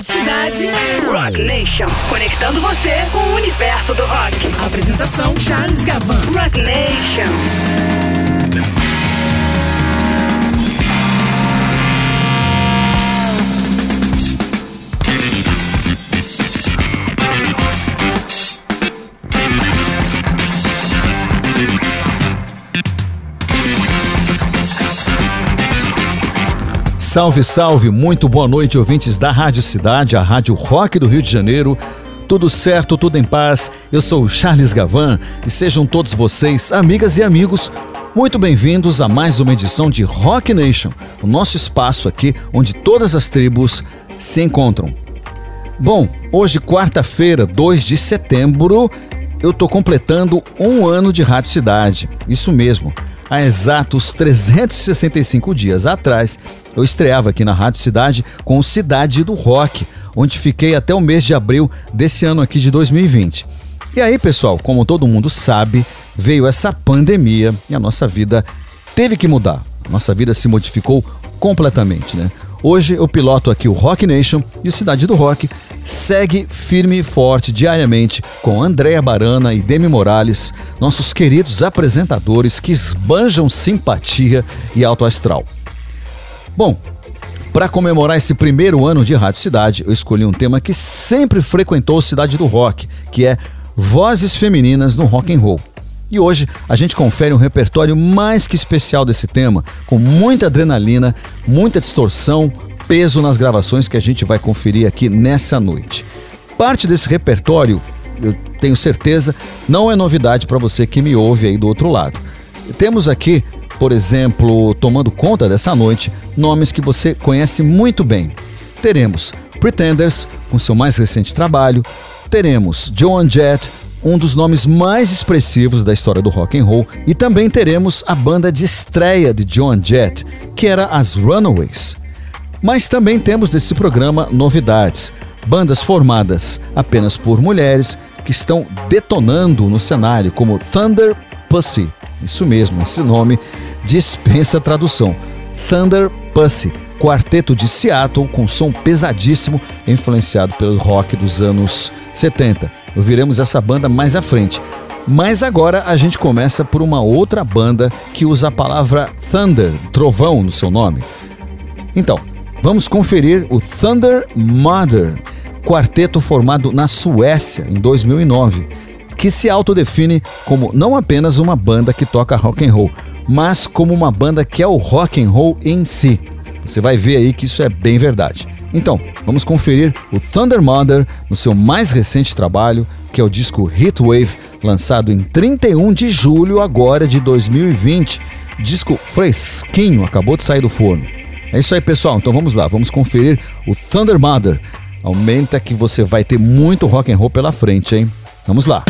Rádio Cidade. Rock Nation, conectando você com o universo do rock. Apresentação Charles Gavan. Rock Nation. Salve, salve, muito boa noite, ouvintes da Rádio Cidade, a Rádio Rock do Rio de Janeiro. Tudo certo, tudo em paz. Eu sou Charles Gavan e sejam todos vocês, amigas e amigos, muito bem-vindos a mais uma edição de Rock Nation, o nosso espaço aqui onde todas as tribos se encontram. Bom, hoje, quarta-feira, 2 de setembro, eu tô completando um ano de Rádio Cidade. Isso mesmo. Há exatos 365 dias atrás, eu estreava aqui na Rádio Cidade com o Cidade do Rock, onde fiquei até o mês de abril desse ano aqui de 2020. E aí, pessoal, como todo mundo sabe, veio essa pandemia e a nossa vida teve que mudar. A nossa vida se modificou completamente, né? Hoje eu piloto aqui o Rock Nation e o Cidade do Rock segue firme e forte diariamente com Andréa Barana e Demi Morales, nossos queridos apresentadores que esbanjam simpatia e alto astral. Bom, para comemorar esse primeiro ano de Rádio Cidade, eu escolhi um tema que sempre frequentou Cidade do Rock, que é vozes femininas no rock and roll. E hoje a gente confere um repertório mais que especial desse tema, com muita adrenalina, muita distorção, peso nas gravações que a gente vai conferir aqui nessa noite. Parte desse repertório, eu tenho certeza, não é novidade para você que me ouve aí do outro lado. Temos aqui, por exemplo, tomando conta dessa noite, nomes que você conhece muito bem. Teremos Pretenders, com seu mais recente trabalho, teremos Joan Jett, um dos nomes mais expressivos da história do rock and roll, e também teremos a banda de estreia de Joan Jett, que era as Runaways. Mas também temos nesse programa novidades, bandas formadas apenas por mulheres que estão detonando no cenário, como Thunder Pussy. Isso mesmo, esse nome dispensa tradução. Thunder Pussy, quarteto de Seattle com som pesadíssimo, influenciado pelo rock dos anos 70. Ouviremos essa banda mais à frente. Mas agora a gente começa por uma outra banda que usa a palavra Thunder, trovão, no seu nome. Então, vamos conferir o Thunder Mother, quarteto formado na Suécia em 2009, que se autodefine como não apenas uma banda que toca rock and roll, mas como uma banda que é o rock and roll em si. Você vai ver aí que isso é bem verdade. Então, vamos conferir o Thunder Mother no seu mais recente trabalho, que é o disco Heatwave, lançado em 31 de julho agora de 2020. Disco fresquinho, acabou de sair do forno. É isso aí, pessoal. Então vamos lá, vamos conferir o Thunder Mother. Aumenta que você vai ter muito rock and roll pela frente, hein? Vamos lá.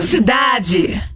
Cidade.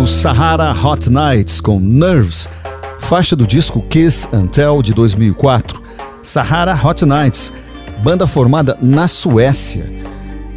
O Sahara Hot Nights com Nerves, faixa do disco Kiss and Tell de 2004. Sahara Hot Nights, banda formada na Suécia,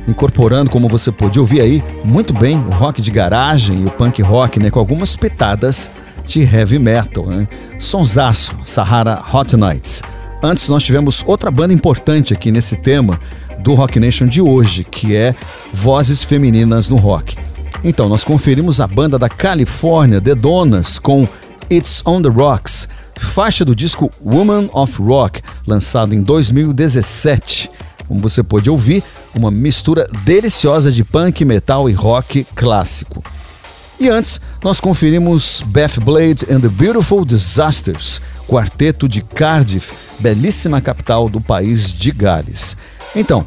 incorporando, como você pôde ouvir aí, muito bem o rock de garagem e o punk rock, né, com algumas pitadas de heavy metal. Né? Sonsaço, Sahara Hot Nights. Antes nós tivemos outra banda importante aqui nesse tema do Rock Nation de hoje, que é Vozes Femininas no Rock. Então, nós conferimos a banda da Califórnia, The Donas, com It's on the Rocks, faixa do disco Woman of Rock, lançado em 2017. Como você pôde ouvir, uma mistura deliciosa de punk, metal e rock clássico. E antes, nós conferimos Beth Blade and the Beautiful Disasters, quarteto de Cardiff, belíssima capital do país de Gales. Então,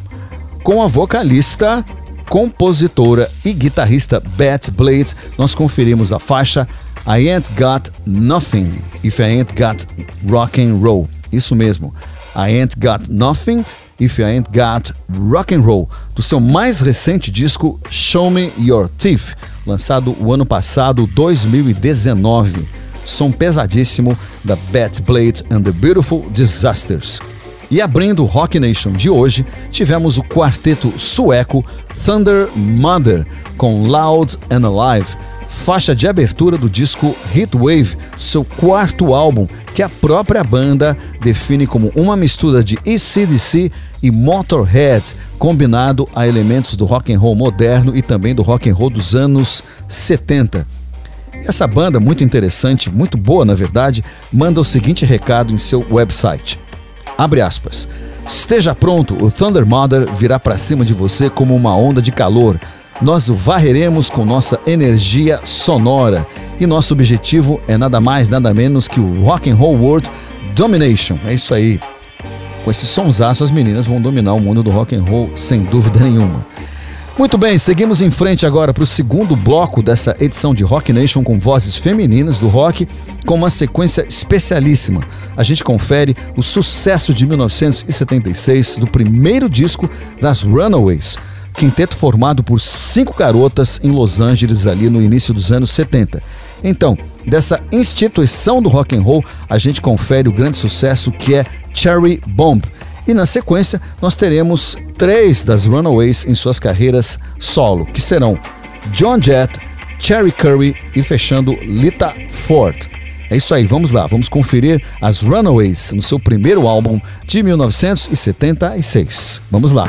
com a vocalista compositora e guitarrista Beth Blade, nós conferimos a faixa I Ain't Got Nothing If I Ain't Got Rock and Roll. Isso mesmo, I Ain't Got Nothing If I Ain't Got Rock and Roll, do seu mais recente disco Show Me Your Teeth, lançado o ano passado, 2019. Som pesadíssimo da Beth Blade and the Beautiful Disasters. E abrindo o Rock Nation de hoje, tivemos o quarteto sueco Thunder Mother com Loud and Alive, faixa de abertura do disco Heatwave, seu quarto álbum, que a própria banda define como uma mistura de ECDC e Motorhead, combinado a elementos do rock and roll moderno e também do rock and roll dos anos 70. Essa banda, muito interessante, muito boa na verdade, manda o seguinte recado em seu website. Abre aspas. Esteja pronto, o Thunder Mother virá para cima de você como uma onda de calor. nós varreremos com nossa energia sonora. E nosso objetivo é nada mais, nada menos que o Rock and Roll World Domination. É isso aí. Com esse sonsaço, as meninas vão dominar o mundo do rock and roll sem dúvida nenhuma. Muito bem, seguimos em frente agora para o segundo bloco dessa edição de Rock Nation com vozes femininas do rock, com uma sequência especialíssima. A gente confere o sucesso de 1976 do primeiro disco das Runaways, quinteto formado por cinco garotas em Los Angeles ali no início dos anos 70. Então, dessa instituição do rock and roll, a gente confere o grande sucesso que é Cherry Bomb, e na sequência, nós teremos três das Runaways em suas carreiras solo, que serão John Jett, Cherry Curry e fechando Lita Ford. É isso aí, vamos lá, vamos conferir as Runaways no seu primeiro álbum de 1976. Vamos lá.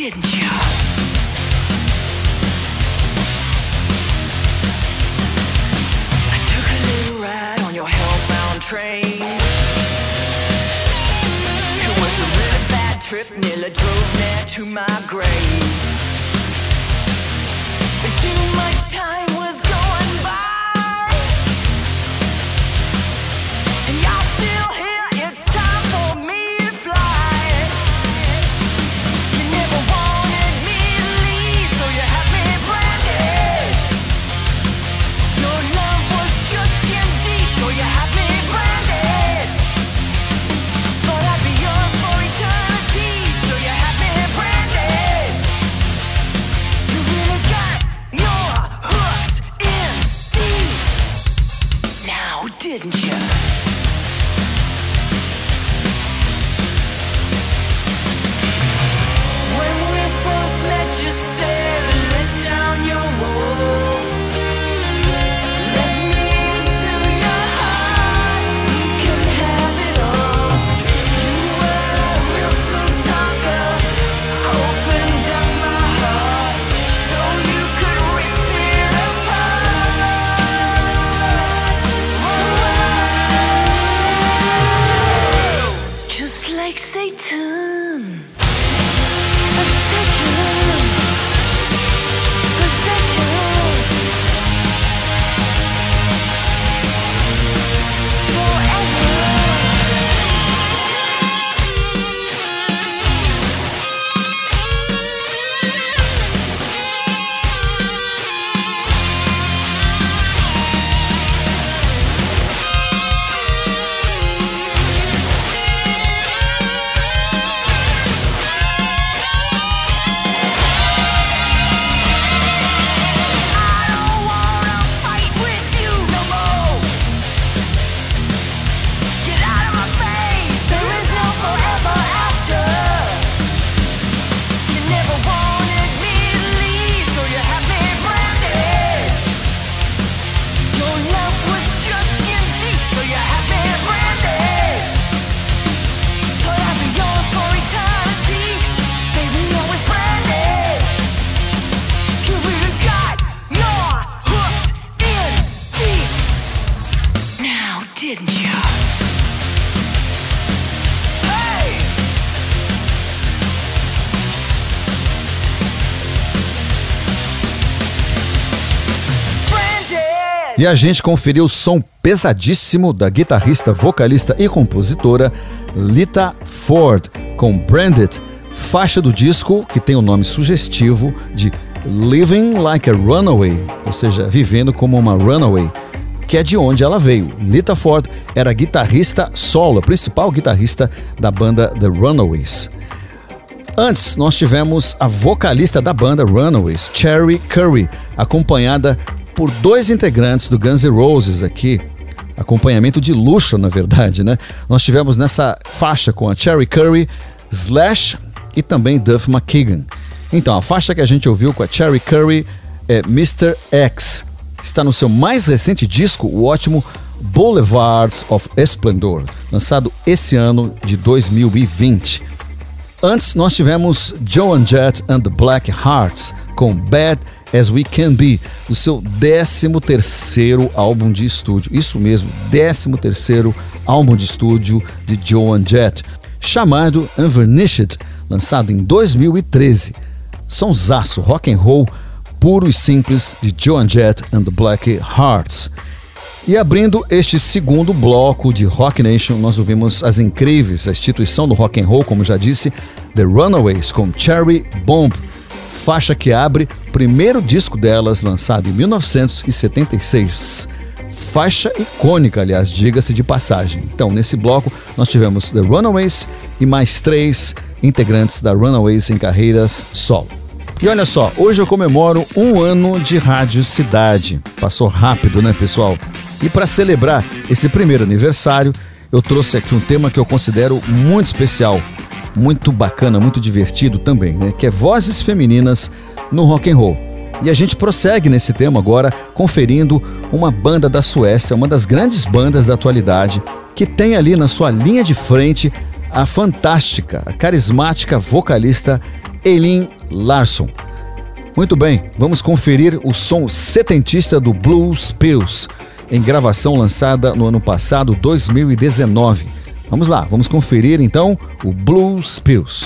didn't you? I took a little ride on your hellbound train. It was a really bad trip, nearly drove me to my grave. E a gente conferiu o som pesadíssimo da guitarrista, vocalista e compositora Lita Ford com Branded, faixa do disco que tem o nome sugestivo de Living Like a Runaway, ou seja, vivendo como uma runaway, que é de onde ela veio. Lita Ford era guitarrista solo, principal guitarrista da banda The Runaways. Antes, nós tivemos a vocalista da banda Runaways, Cherry Curry, acompanhada por dois integrantes do Guns N' Roses aqui, acompanhamento de luxo, na verdade, né? Nós tivemos nessa faixa com a Cherry Curry, Slash e também Duff McKagan. Então, a faixa que a gente ouviu com a Cherry Curry é Mr. X. Está no seu mais recente disco, o ótimo Boulevards of Esplendor, lançado esse ano de 2020. Antes, nós tivemos Joan Jett and the Black Hearts com Bad As We Can Be, do seu 13 terceiro álbum de estúdio. Isso mesmo, 13 terceiro álbum de estúdio de Joan Jett, chamado Unvarnished, lançado em 2013. Sonsaço, rock and roll puro e simples de Joan Jett and the Black Hearts. E abrindo este segundo bloco de Rock Nation, nós ouvimos as incríveis, a instituição do rock and roll, como já disse, The Runaways com Cherry Bomb, faixa que abre primeiro disco delas, lançado em 1976. Faixa icônica, aliás, diga-se de passagem. Então, nesse bloco, nós tivemos The Runaways e mais três integrantes da Runaways em carreiras solo. E olha só, hoje eu comemoro um ano de Rádio Cidade. Passou rápido, né, pessoal? E para celebrar esse primeiro aniversário, eu trouxe aqui um tema que eu considero muito especial, muito bacana, muito divertido também, né? Que é vozes femininas no rock and roll. E a gente prossegue nesse tema agora, conferindo uma banda da Suécia, uma das grandes bandas da atualidade, que tem ali na sua linha de frente a fantástica, a carismática vocalista Elin Larsson. Muito bem, vamos conferir o som setentista do Blues Pills em gravação lançada no ano passado, 2019. Vamos lá, vamos conferir então o Blues Pills.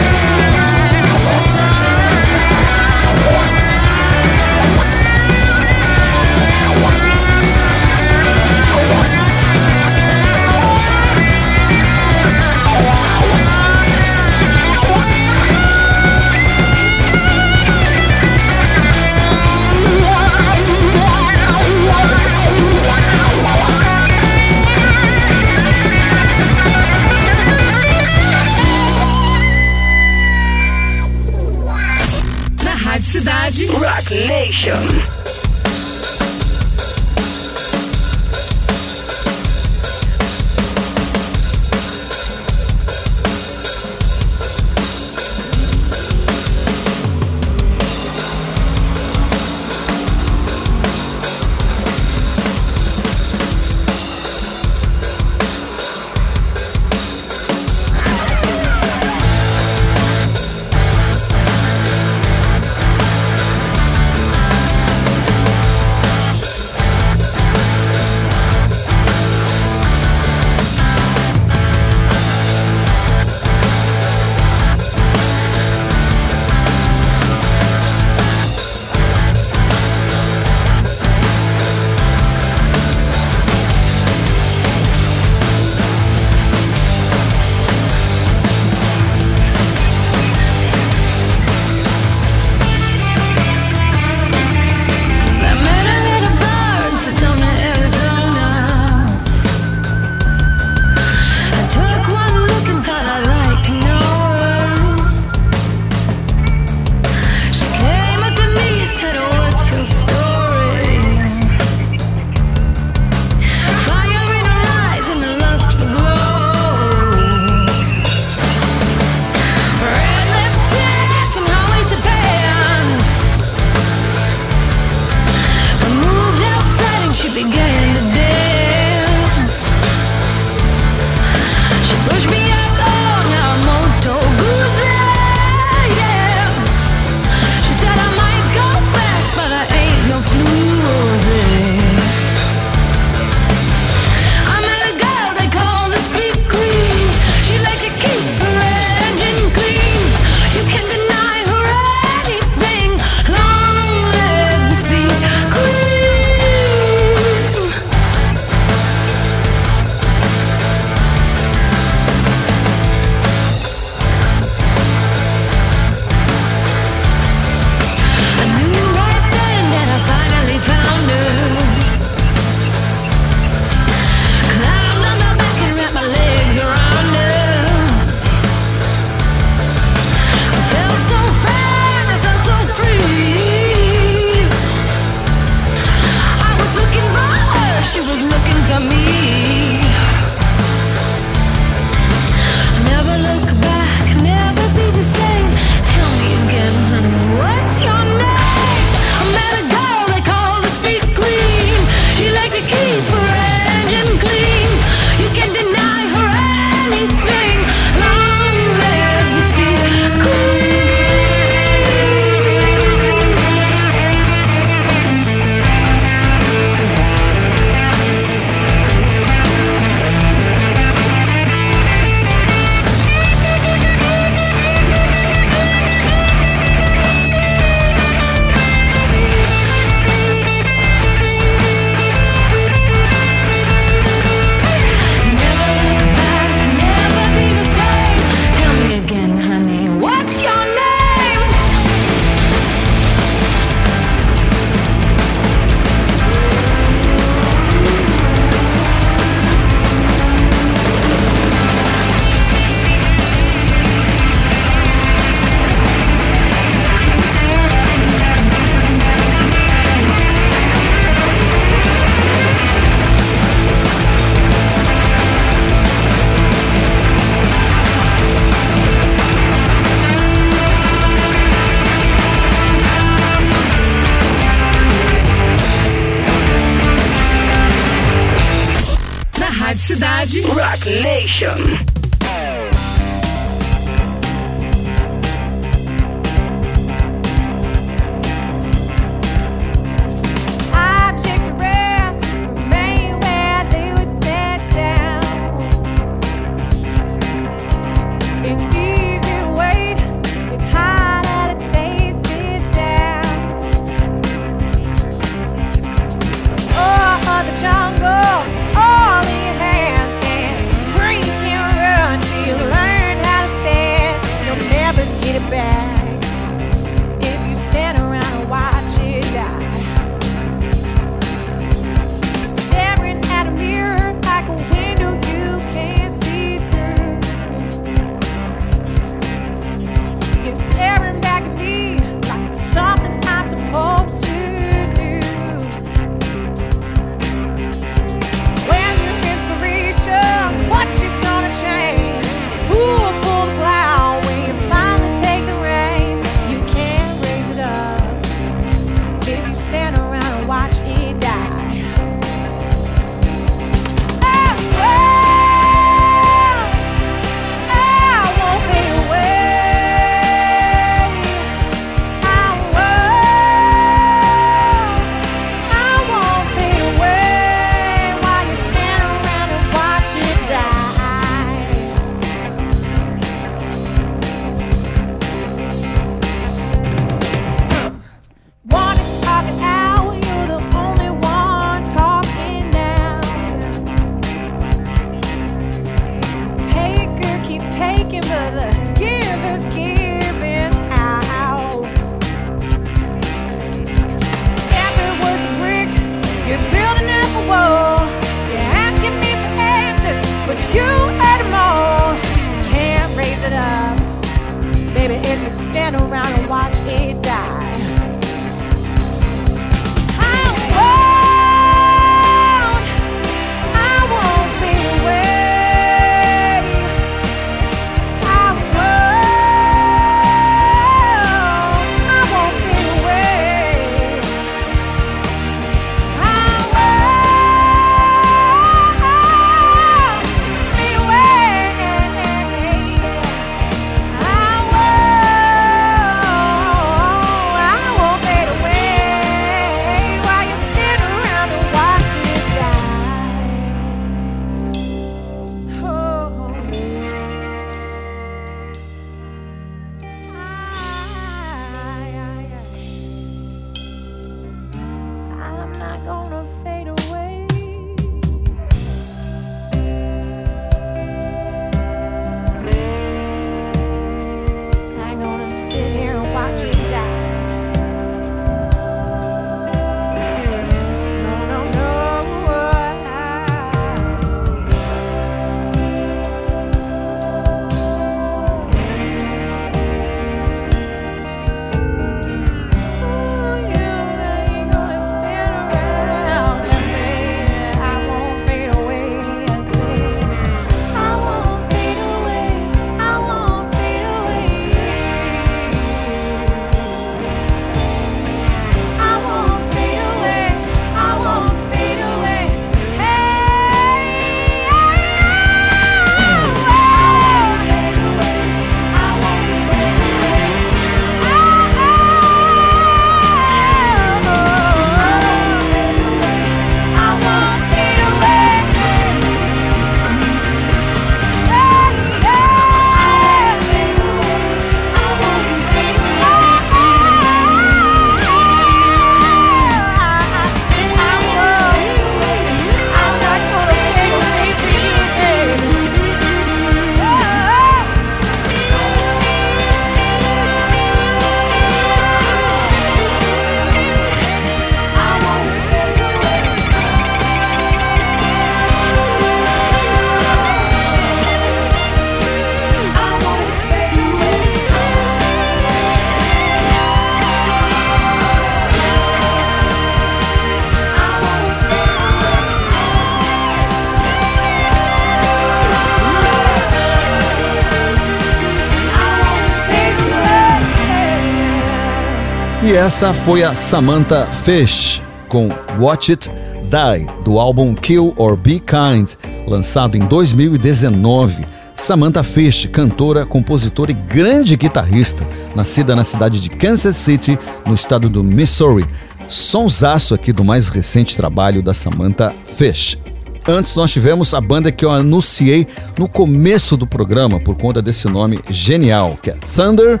E essa foi a Samantha Fish com Watch It Die, do álbum Kill or Be Kind, lançado em 2019. Samantha Fish, cantora, compositora e grande guitarrista, nascida na cidade de Kansas City, no estado do Missouri. Sonsaço aqui do mais recente trabalho da Samantha Fish. Antes nós tivemos a banda que eu anunciei no começo do programa por conta desse nome genial, que é Thunder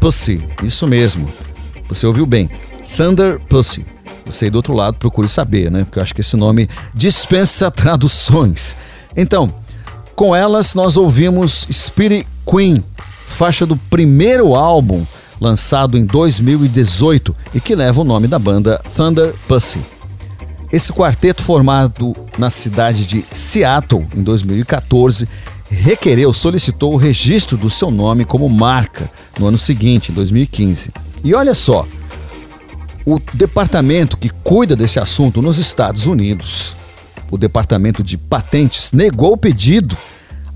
Pussy. Isso mesmo. Você ouviu bem. Thunder Pussy. Você aí do outro lado procure saber, né? Porque eu acho que esse nome dispensa traduções. Então, com elas nós ouvimos Spirit Queen, faixa do primeiro álbum lançado em 2018 e que leva o nome da banda Thunder Pussy. Esse quarteto formado na cidade de Seattle em 2014 requereu, solicitou o registro do seu nome como marca no ano seguinte, em 2015. E olha só, o departamento que cuida desse assunto nos Estados Unidos, o Departamento de Patentes, negou o pedido,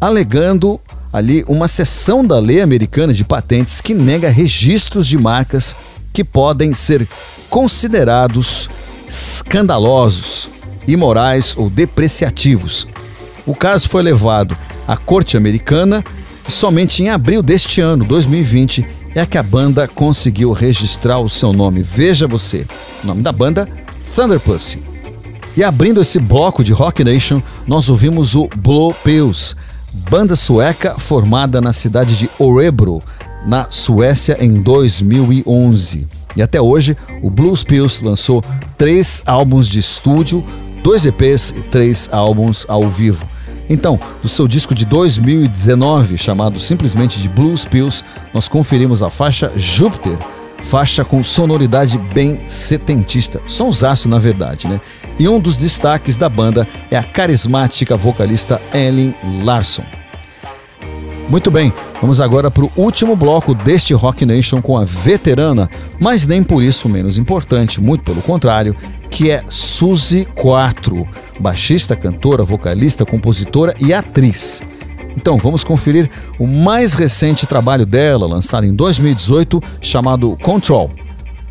alegando ali uma seção da lei americana de patentes que nega registros de marcas que podem ser considerados escandalosos, imorais ou depreciativos. O caso foi levado à Corte Americana somente em abril deste ano, 2020, é que a banda conseguiu registrar o seu nome. Veja você, o nome da banda Thunder Pussy. E abrindo esse bloco de Rock Nation, nós ouvimos o Blow Pills, banda sueca formada na cidade de Orebro, na Suécia, em 2011. E até hoje, o Blues Pills lançou três álbuns de estúdio, dois EPs e três álbuns ao vivo. Então, do seu disco de 2019, chamado simplesmente de Blues Pills, nós conferimos a faixa Júpiter, faixa com sonoridade bem setentista, sonsaço na verdade, né? E um dos destaques da banda é a carismática vocalista Ellen Larson. Muito bem, vamos agora para o último bloco deste Rock Nation com a veterana, mas nem por isso menos importante, muito pelo contrário, que é Suzy 4 baixista, cantora, vocalista, compositora e atriz. Então vamos conferir o mais recente trabalho dela, lançado em 2018, chamado Control.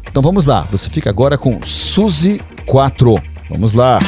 Então vamos lá, você fica agora com Suzy 4. Vamos lá.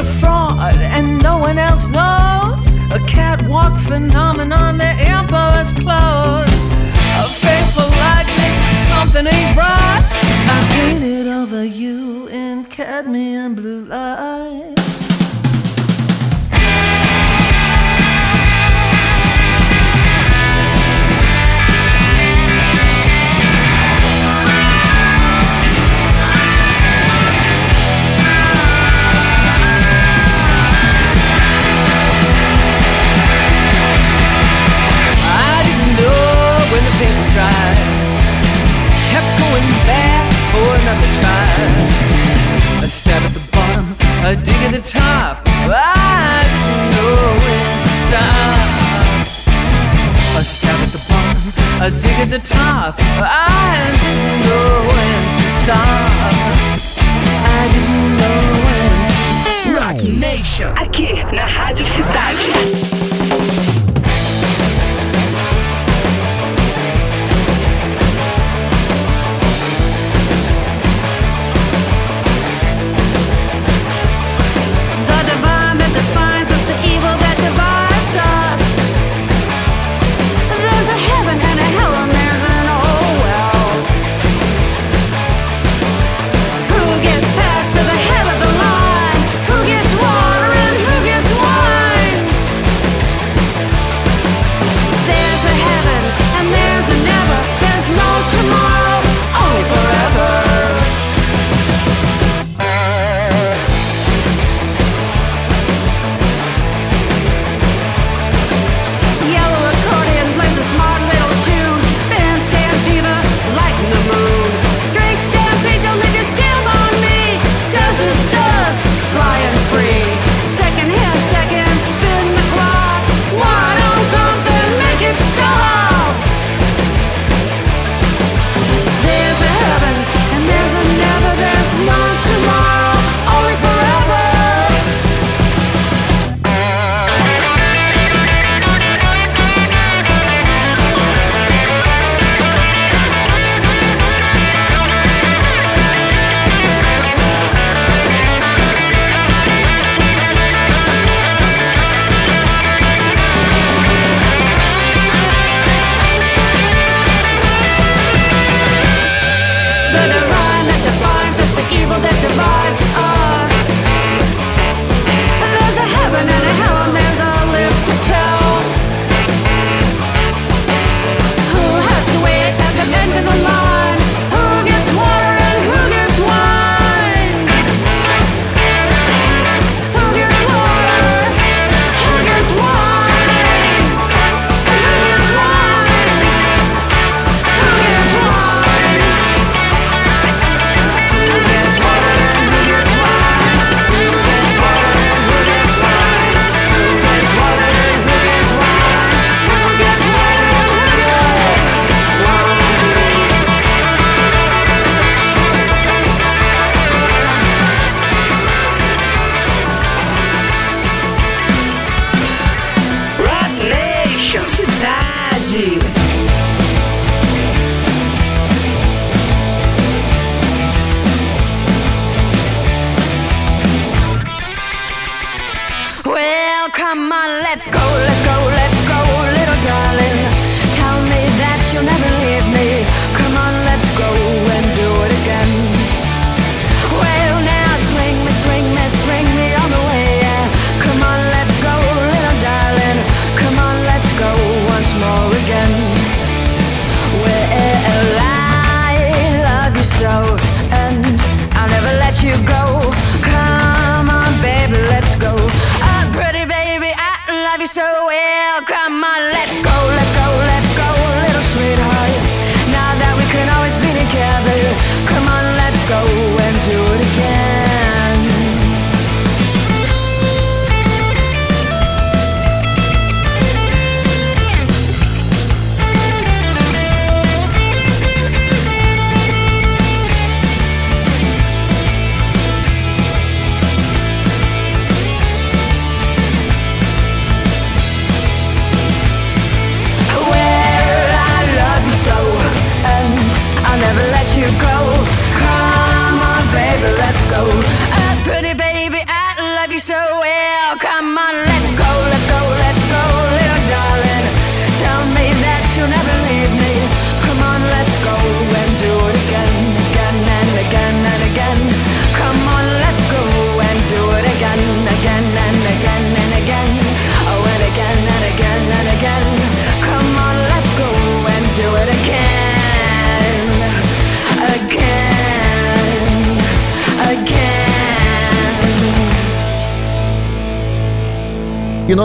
A fraud and no one else knows. A catwalk phenomenon, the emperor's clothes. A faithful likeness, but something ain't right. I painted over you in cadmium blue light. At the top. I didn't know when to stop. A stab at the bottom, a dig at the top. I didn't know when to stop. I didn't know when to. Rock Nation. Aqui na Rádio Cidade.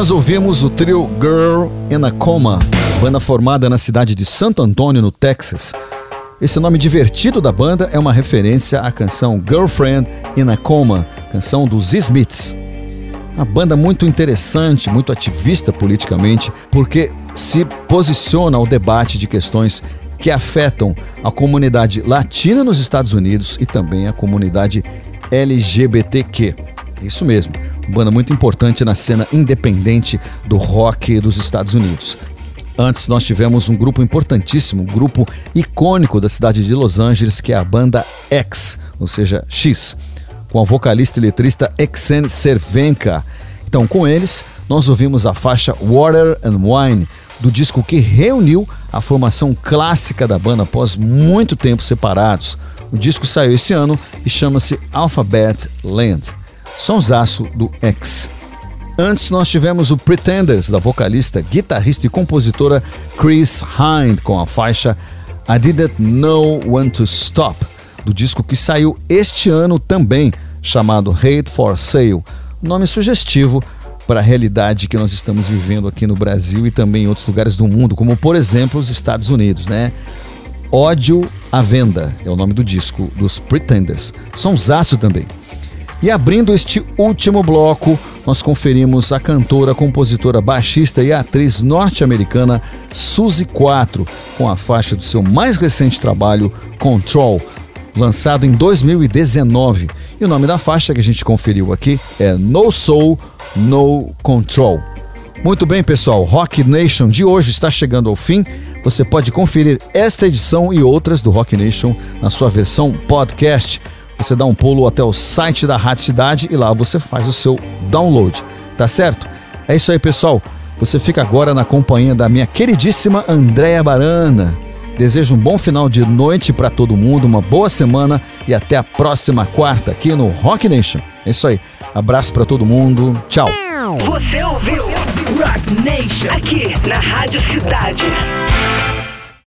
Nós ouvimos o trio Girl in a Coma, banda formada na cidade de Santo Antônio, no Texas. Esse nome divertido da banda é uma referência à canção Girlfriend in a Coma, canção dos Smiths. Uma banda muito interessante, muito ativista politicamente, porque se posiciona ao debate de questões que afetam a comunidade latina nos Estados Unidos e também a comunidade LGBTQ. Isso mesmo, banda muito importante na cena independente do rock dos Estados Unidos. Antes nós tivemos um grupo importantíssimo, um grupo icônico da cidade de Los Angeles, que é a banda X, ou seja, X, com a vocalista e letrista Exen Cervenka. Então, com eles, nós ouvimos a faixa Water and Wine, do disco que reuniu a formação clássica da banda após muito tempo separados. O disco saiu esse ano e chama-se Alphabet Land sonsaço do X. Antes nós tivemos o Pretenders, da vocalista, guitarrista e compositora Chris Hind, com a faixa I Didn't Know When to Stop, do disco que saiu este ano também, chamado Hate for Sale, nome sugestivo para a realidade que nós estamos vivendo aqui no Brasil e também em outros lugares do mundo, como por exemplo os Estados Unidos, né? Ódio à Venda é o nome do disco dos Pretenders. Sonsaço também. E abrindo este último bloco, nós conferimos a cantora, compositora, baixista e atriz norte-americana Suzy 4, com a faixa do seu mais recente trabalho, Control, lançado em 2019. E o nome da faixa que a gente conferiu aqui é No Soul, No Control. Muito bem, pessoal, Rock Nation de hoje está chegando ao fim. Você pode conferir esta edição e outras do Rock Nation na sua versão podcast você dá um pulo até o site da Rádio Cidade e lá você faz o seu download, tá certo? É isso aí, pessoal. Você fica agora na companhia da minha queridíssima Andréia Barana. Desejo um bom final de noite para todo mundo, uma boa semana e até a próxima quarta aqui no Rock Nation. É isso aí. Abraço para todo mundo. Tchau. Você ouviu? Você ouviu Rock Nation. Aqui na Rádio Cidade.